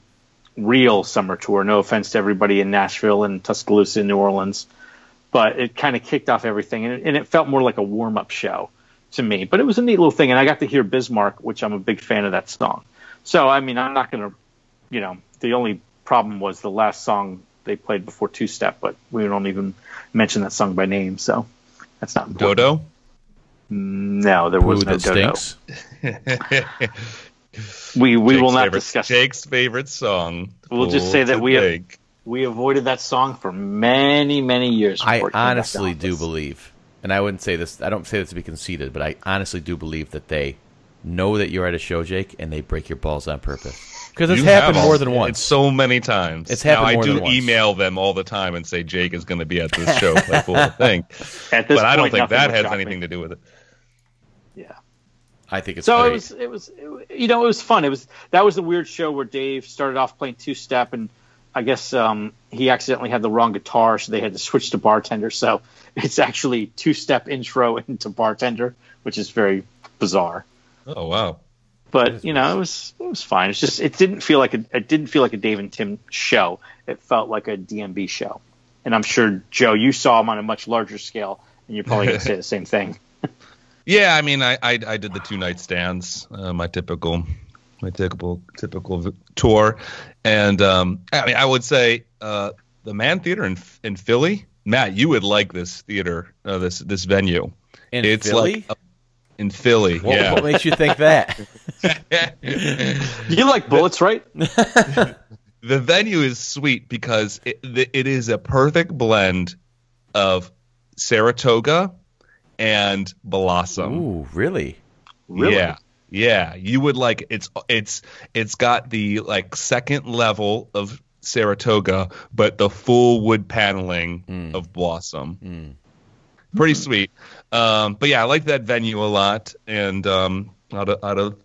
real summer tour. No offense to everybody in Nashville and Tuscaloosa and New Orleans, but it kind of kicked off everything, and it, and it felt more like a warm up show to me. But it was a neat little thing, and I got to hear Bismarck, which I'm a big fan of that song. So I mean, I'm not going to, you know, the only problem was the last song they played before Two Step, but we don't even mention that song by name, so that's not important. Dodo. No, there was Ooh, no that Dodo. stinks. We we will not favorite, discuss. Jake's favorite song. We'll just say that we have- We avoided that song for many many years. I before it came back honestly do believe, and I wouldn't say this. I don't say this to be conceited, but I honestly do believe that they know that you're at a show, Jake, and they break your balls on purpose. Because it's You happened more all- than It's once. so many times. It's happened now, more I do than once. email them all the time and say Jake is going to be at this show. like the whole thing. At this But I don't think that has shock me. anything to do with it. Yeah. I think it's So great. it was it was it, you know it was fun. It was that was the weird show where Dave started off playing two step and I guess um, he accidentally had the wrong guitar, so they had to switch to bartender. So it's actually two step intro into bartender, which is very bizarre. Oh wow. But you know, it was it was fine. It's just it didn't feel like a it didn't feel like a Dave and Tim show. It felt like a DMB show. And I'm sure Joe, you saw him on a much larger scale, and you're probably going to say the same thing. Yeah, I mean, I I, I did the two night stands, uh, my typical, my typical typical tour, and um, I mean, I would say uh, the Mann Theater in in Philly, Matt, you would like this theater, uh, this this venue. in it's Philly. like a- in Philly, what, yeah. what makes you think that? You like bullets, right? the venue is sweet because it, it is a perfect blend of Saratoga and Blossom. Ooh, really? Really? Yeah. Yeah, you would like it's it's it's got the like second level of Saratoga, but the full wood paneling hmm. of Blossom. Hmm. Pretty sweet. Um, but yeah, I like that venue a lot. And um, out of out of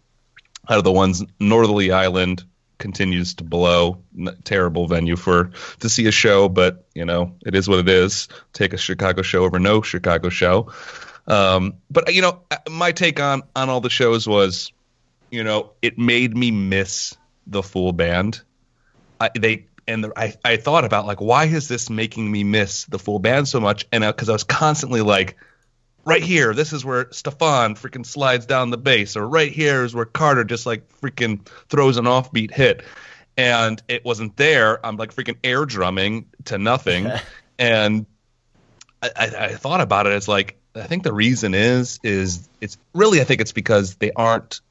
out of the ones, Northerly Island continues to blow. N- terrible venue for to see a show, but you know it is what it is. Take a Chicago show over no Chicago show. Um, but you know, uh, my take on on all the shows was, you know, it made me miss the full band. I, they and the, I I thought about like why is this making me miss the full band so much? And uh, because I was constantly like, right here, this is where Stefan freaking slides down the bass, or right here is where Carter just like freaking throws an offbeat hit. And it wasn't there. I'm like freaking air drumming to nothing. and I, I, I thought about it as like I think the reason is is it's really I think it's because they aren't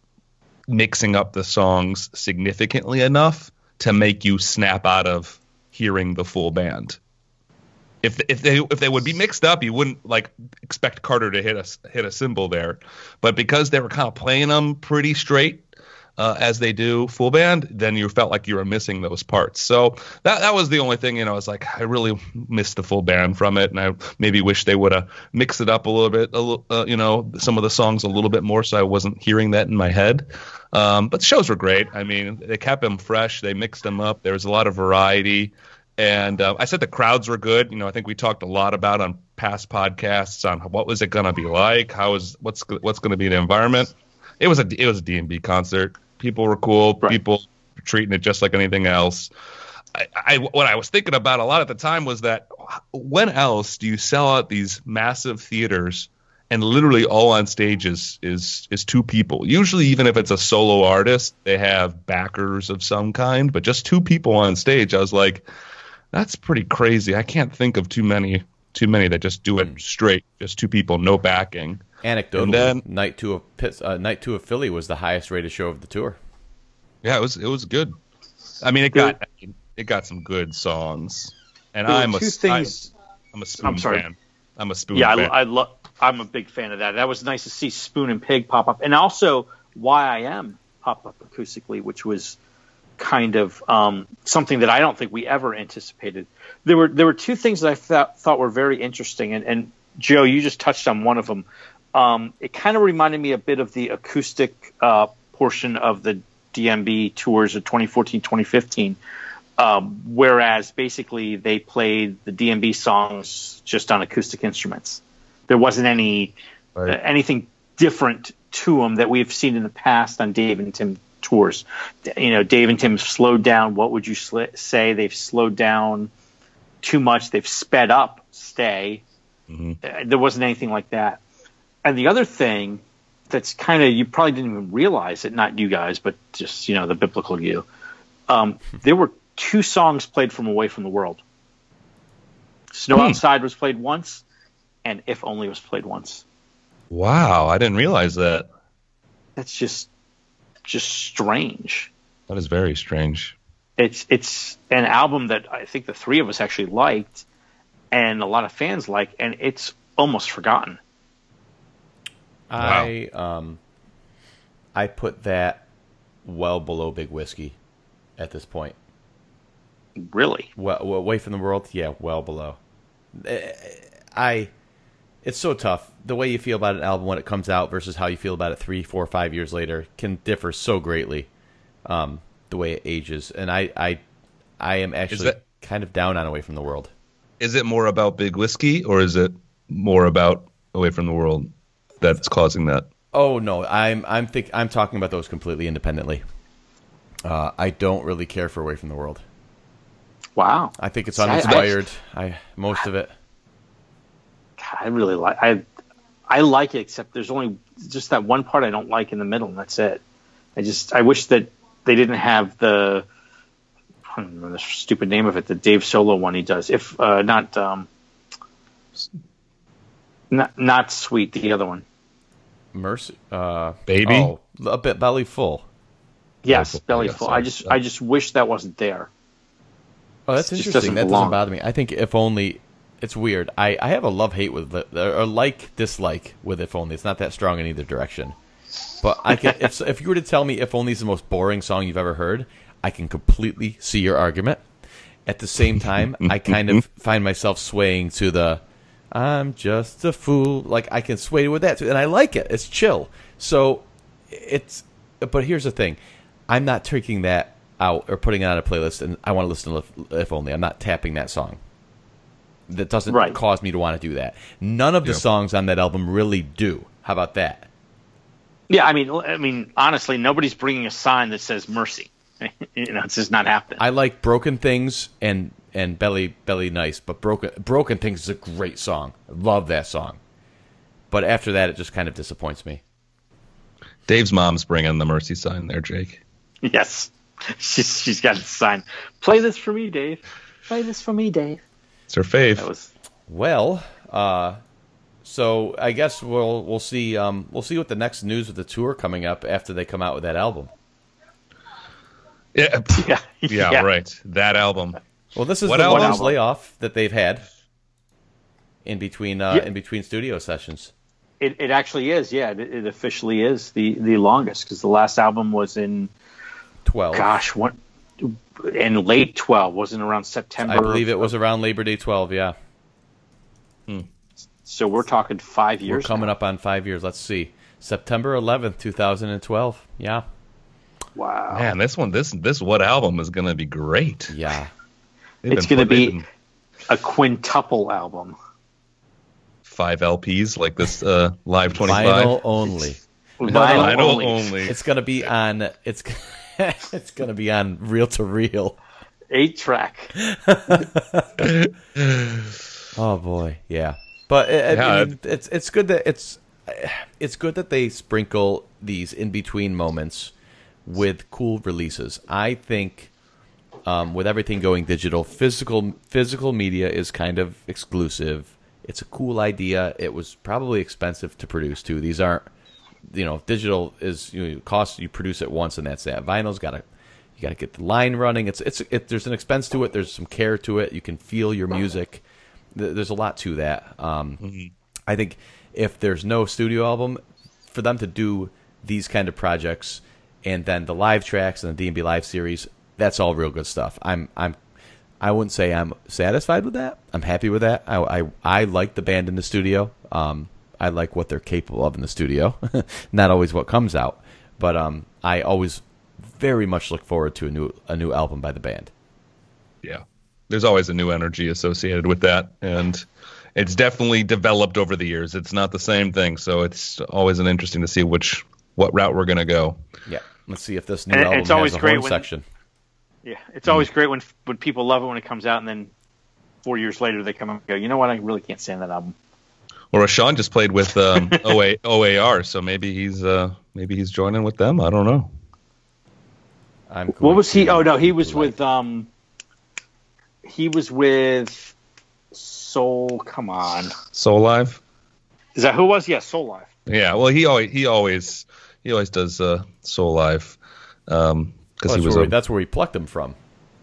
mixing up the songs significantly enough to make you snap out of hearing the full band. if if they if they would be mixed up, you wouldn't like expect Carter to hit a hit a cymbal there, but because they were kind of playing them pretty straight. Uh, as they do full band, then you felt like you were missing those parts. So that that was the only thing, you know. I was like, I really missed the full band from it, and I maybe wish they would have mixed it up a little bit, a little, uh, you know, some of the songs a little bit more, so I wasn't hearing that in my head. Um, but the shows were great. I mean, they kept them fresh, they mixed them up. There was a lot of variety. And uh, I said the crowds were good. You know, I think we talked a lot about on past podcasts on what was it going to be like, how is what's what's going to be the environment. It was a it was a DMB concert. People were cool. Right. People were treating it just like anything else. I, I what I was thinking about a lot at the time was that when else do you sell out these massive theaters and literally all on stage is is is two people. Usually, even if it's a solo artist, they have backers of some kind, but just two people on stage. I was like, that's pretty crazy. I can't think of too many too many that just do it hmm. straight, just two people, no backing. Anecdotally, And then- night two of Pitts, uh, night two of Philly was the highest rated show of the tour. Yeah, it was it was good. I mean, it got I mean, it got some good songs, and There were I'm a two I- things. I'm a spoon sorry. fan. I'm a spoon yeah, fan. I, I love. I'm a big fan of that. That was nice to see Spoon and Pig pop up, and also Why I Am pop up acoustically, which was kind of um, something that I don't think we ever anticipated. There were there were two things that I thought thought were very interesting, and, and Joe, you just touched on one of them. Um, it kind of reminded me a bit of the acoustic uh, portion of the DMB tours of 2014, 2015. Um, whereas basically they played the DMB songs just on acoustic instruments. There wasn't any Right. uh, anything different to them that we've seen in the past on Dave and Tim tours. You know, Dave and Tim slowed down. What would you sl- say? They've slowed down too much. They've sped up. Stay. Mhm. Uh, there wasn't anything like that. And the other thing that's kind of you probably didn't even realize it, not you guys, but just you know the biblical you. Um, there were two songs played from Away from the World. Snow Hmm. Outside was played once, and If Only was played once. wow, I didn't realize that. That's just just strange. That is very strange. It's it's an album that I think the three of us actually liked, and a lot of fans like, and it's almost forgotten. I um, I put that well below Big Whiskey at this point. Really, Well, well, away from the world, yeah, well below. Eh, I, it's so tough. The way you feel about an album when it comes out versus how you feel about it three, four, five years later can differ so greatly. Um, the way it ages, and I, I, I am actually that- kind of down on away from the world. Is it more about Big Whiskey or is it more about Away from the World that's causing that? Oh no, I'm I'm think I'm talking about those completely independently. Uh, I don't really care for Away from the World. wow! I think it's See, I- I- uninspired. I, most of it. I really like I I like it, except there's only just that one part I don't like in the middle, and that's it. I just I wish that they didn't have the I don't remember the stupid name of it, the Dave Solo one he does. If uh, not um, not not sweet, the other one. Mercy, uh, Baby? Oh, a bit belly full. Yes, Belly Full, Belly yeah, Full. sorry. I just I just wish that wasn't there. Oh, that's It interesting. doesn't that belong. doesn't bother me. I think if only it's weird. I, I have a love hate with the, or like dislike with if only. It's not that strong in either direction. But I can if if you were to tell me if only is the most boring song you've ever heard, I can completely see your argument. At the same time, I kind of find myself swaying to the I'm just a fool. Like I can sway with that too, and I like it. It's chill. So it's. But here's the thing: I'm not taking that out or putting it on a playlist, and I want to listen to if, if only. I'm not tapping that song. That doesn't Right. cause me to want to do that. None of the Yeah. songs on that album really do. How about that? Yeah, I mean, I mean, honestly, nobody's bringing a sign that says mercy. you know, it's just not happening. I like Broken Things and and Belly Belly Nice, but Broken Broken Things is a great song. I love that song. But after that, it just kind of disappoints me. Dave's mom's bringing the mercy sign there, Jake. yes, she's she's got a sign. Play this for me, Dave. Play this for me, Dave. It's her fave. That was Well, uh, so I guess we'll we'll see um, we'll see what the next news with the tour coming up after they come out with that album. yeah, yeah, yeah, right. That album. Well, this is What the album? longest layoff that they've had. in between uh, Yeah. in between studio sessions. It, it actually is. Yeah, it, it officially is the the longest because the last album was in Twelve. gosh what in late twelve wasn't around September. I believe it was around Labor Day 12. Yeah, So we're talking five years. we're years. coming now. up on five years. Let's see, September 11th, 2012. Yeah, Wow. Man, this one, this this what album is gonna be great. yeah. They've It's gonna be- been A quintuple album. five LPs like this uh, live twenty five. Vinyl only. Vinyl Vinyl only. only. It's gonna be on. It's it's gonna be on reel to reel. Eight track. Oh boy, yeah. But I, I Yeah, mean, it's it's good that it's it's good that they sprinkle these in between moments with cool releases. I think um, with everything going digital, physical physical media is kind of exclusive. It's a cool idea. It was probably expensive to produce too. These aren't, you know, digital is you know, cost. You produce it once and that's that. Vinyl's got to you got to get the line running. It's it's it, there's an expense to it. There's some care to it. You can feel your music. There's a lot to that. Um, I think if there's no studio album, for them to do these kind of projects and then the Live Trax and the DMB live series, that's all real good stuff. I'm I'm I wouldn't say I'm satisfied with that. I'm happy with that. I I, I like the band in the studio. Um, I like what they're capable of in the studio. Not always what comes out, but um, I always very much look forward to a new a new album by the band. Yeah, there's always a new energy associated with that, and it's definitely developed over the years. It's not the same thing, so it's always an interesting to see which what route we're gonna go. Yeah, let's see if this new And album it's always has a great horn when- section. Yeah, it's always great when when people love it when it comes out, and then four years later they come and go, you know what? I really can't stand that album. Or Sean just played with um, OA, OAR, so maybe he's uh, maybe he's joining with them. I don't know. I'm What was he? Oh no, he was like- with um. He was with Soul. Come on, Soulive. is that who it was? Yeah, Soulive. Yeah, well, he always he always he always does uh, Soulive because Well, he that's, was where a, we, that's where we plucked him from.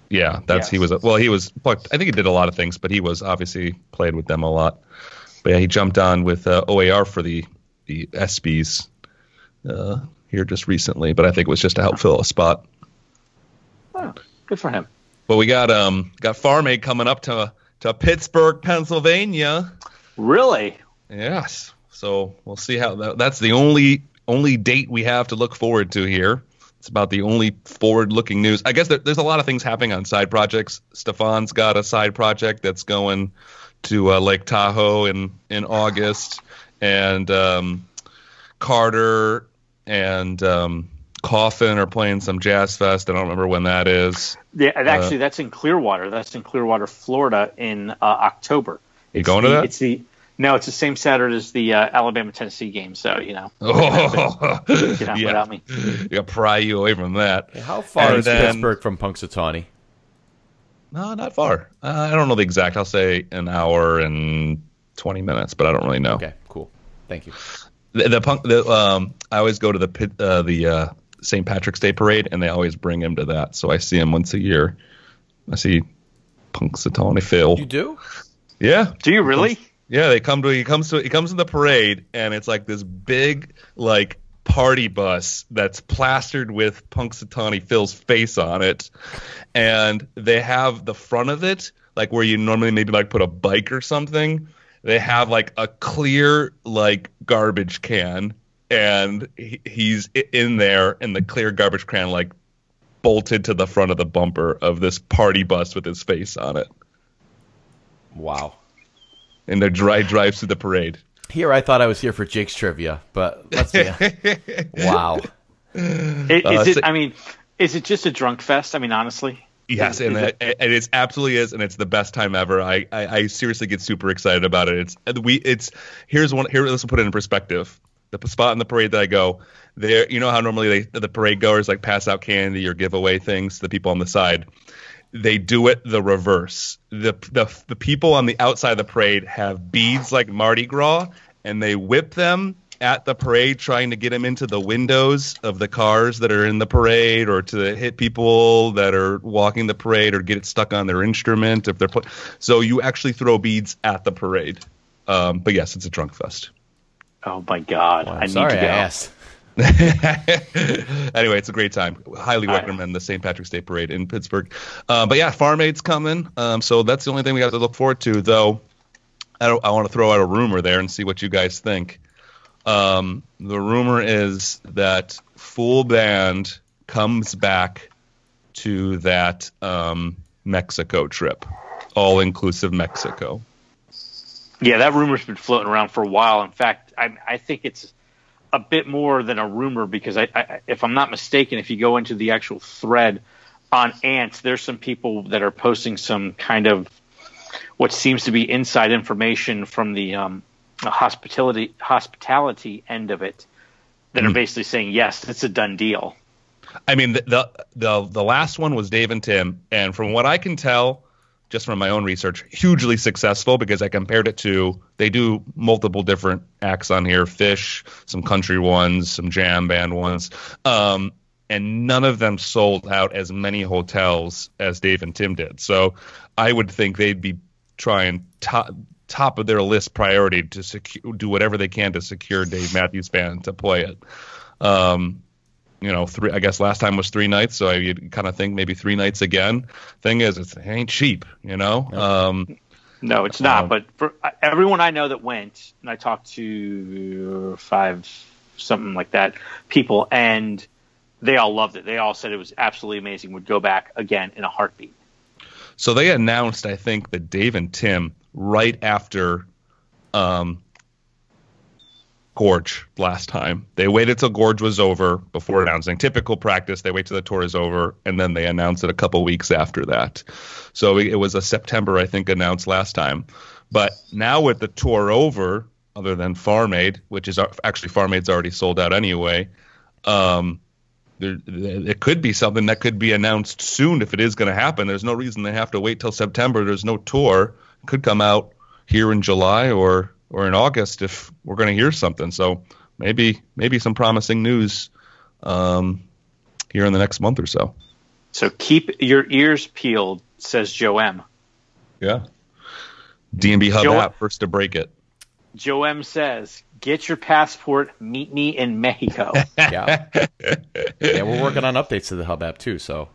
yeah that's he was a, well he was plucked. I think he did a lot of things, but he was obviously played with them a lot. But yeah, he jumped on with uh, OAR for the the ESPYS uh, here just recently, but I think it was just to help fill a spot. Oh, good for him. But we got um got Farm Aid coming up to to Pittsburgh, Pennsylvania. Really? Yes. So we'll see how that, that's the only only date we have to look forward to here. It's about the only forward-looking news. I guess there, there's a lot of things happening on side projects. Stefan's got a side project that's going to uh, Lake Tahoe in in August, and um, Carter and um, Coffin are playing some jazz fest. I don't remember when that is. Yeah, and actually, that's in Clearwater. That's in Clearwater, Florida, in uh, October. You It's going to the- that? It's the no, it's the same Saturday as the uh, Alabama Tennessee game. So you know, Oh, get out yeah. without me. You got to pry you away from that. How far And is then- Pittsburgh from Punxsutawney? No, not far. Uh, I don't know the exact. I'll say an hour and twenty minutes, but I don't really know. Okay, cool. Thank you. The, the punk. The, um, I always go to the pit, uh, the uh, St. Patrick's Day parade, and they always bring him to that. So I see him once a year. I see Punxsutawney Phil. You do? Yeah, Do you really? Yeah. They come to he comes to he comes to the parade, and it's like this big like party bus that's plastered with Punxsutawney Phil's face on it, and they have the front of it like where you normally maybe like put a bike or something. They have like a clear like garbage can, and he, he's in there, and the clear garbage can like bolted to the front of the bumper of this party bus with his face on it, Wow. And the dry drives through the parade. Here, I thought I was here for Jake's trivia, but let's be. wow. I- Uh, Is so- it? I mean, is it just a drunk fest? I mean, honestly. Yes, Is- and is it, it, it absolutely is, and it's the best time ever. I, I, I seriously get super excited about it. It's we it's here's one here. Let's put it in perspective. The spot in the parade that I go there, you know how normally they, the parade goers like pass out candy or give away things to the people on the side. They do it the reverse. The the the people on the outside of the parade have beads like Mardi Gras, and they whip them at the parade, trying to get them into the windows of the cars that are in the parade, or to hit people that are walking the parade, or get it stuck on their instrument if they're. Pl- so you actually throw beads at the parade. Um, but yes, it's a drunk fest. Oh my God! Well, I I'm need sorry to go. I asked. anyway, it's a great time. Highly All right. recommend the St. Patrick's Day Parade in Pittsburgh. Uh, but yeah, Farm Aid's coming. Um, so that's the only thing we have to look forward to. Though, I, I want to throw out a rumor there and see what you guys think. Um, the rumor is that Full Band comes back to that um, Mexico trip, all inclusive Mexico. Yeah, that rumor's been floating around for a while. In fact, I, I think it's a bit more than a rumor because I, I, if I'm not mistaken, if you go into the actual thread on Ants, there's some people that are posting some kind of what seems to be inside information from the um, hospitality hospitality end of it that are basically saying yes, it's a done deal. I mean, the, the the the last one was Dave and Tim, and from what I can tell, just from my own research, hugely successful because I compared it to they do multiple different acts on here, Phish, some country ones, some jam band ones, um, and none of them sold out as many hotels as Dave and Tim did. So I would think they'd be trying top top of their list priority to secure do whatever they can to secure Dave Matthews Band to play it. Um, you know, three. I guess last time was three nights, so you kind of think maybe three nights again. Thing is, it's, it ain't cheap, you know. Um, No, it's not. Um, but for uh, everyone I know that went, and I talked to five, something like that, people, and they all loved it. They all said it was absolutely amazing. Would go back again in a heartbeat. so they announced, I think, that Dave and Tim right after um, Gorge last time. They waited till Gorge was over before announcing. Typical practice, they wait till the tour is over and then they announce it a couple weeks after that. So it was a September, I think, announced last time. But now with the tour over, other than Farm Aid, which is actually Farm Aid's already sold out anyway, um, there, it could be something that could be announced soon if it is going to happen. There's no reason they have to wait till September. There's no tour. It could come out here in July or or in August if we're going to hear something. So maybe maybe some promising news um, here in the next month or so. So keep your ears peeled, says Joe M. Yeah. DMB Hub Joe- app first to break it. Joe M says, "Get your passport. Meet me in Mexico." Yeah. yeah, we're working on updates to the Hub app too, so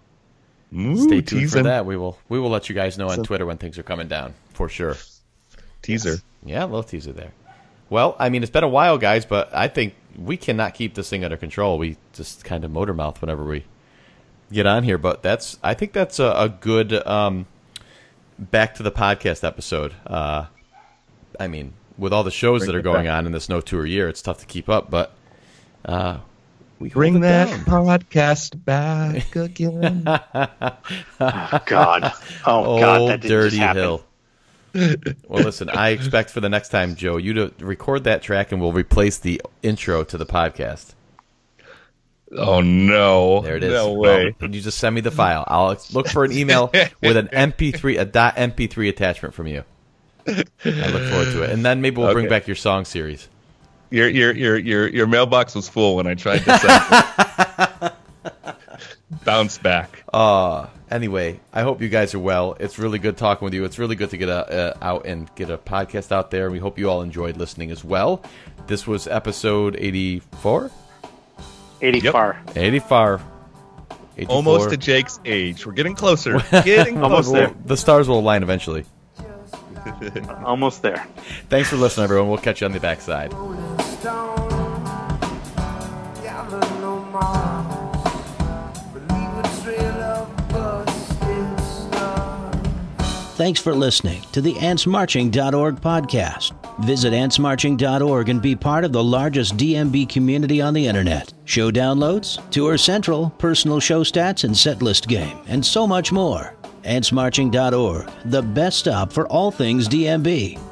Ooh, stay tuned for that. We will we will let you guys know on Twitter when things are coming down for sure. Teaser. Yeah, a little teaser there. Well, I mean, it's been a while, guys, but I think we cannot keep this thing under control. We just kind of motor mouth whenever we get on here, but that's I think that's a, a good um, back to the podcast episode. Uh, I mean, with all the shows Bring that are going back. on in this no tour year, it's tough to keep up, but uh, we hold Bring it that down. podcast back again. oh God. Oh God. That didn't dirty just happen. hill. Well, listen, I expect for the next time, Joe, you to record that track and we'll replace the intro to the podcast. oh no. There it is. No Well, way. you just send me the file. I'll look for an email with an MP3, a dot MP3 attachment from you. I look forward to it, and then maybe we'll bring back your song series. Your your your your your mailbox was full when I tried to send it. Bounce back. Uh, anyway, I hope you guys are well. It's really good talking with you. It's really good to get a, uh, out and get a podcast out there. We hope you all enjoyed listening as well. This was episode 84? Eighty-four. 84. 84. Almost to Jake's age. We're getting closer. Getting Almost closer. there. The stars will align eventually. Almost there. Thanks for listening, everyone. We'll catch you on the backside. Thanks for listening to the AntsMarching.org podcast. Visit AntsMarching.org and be part of the largest DMB community on the internet. Show downloads, Tour Central, personal show stats and setlist game, and so much more. AntsMarching.org, the best stop for all things DMB.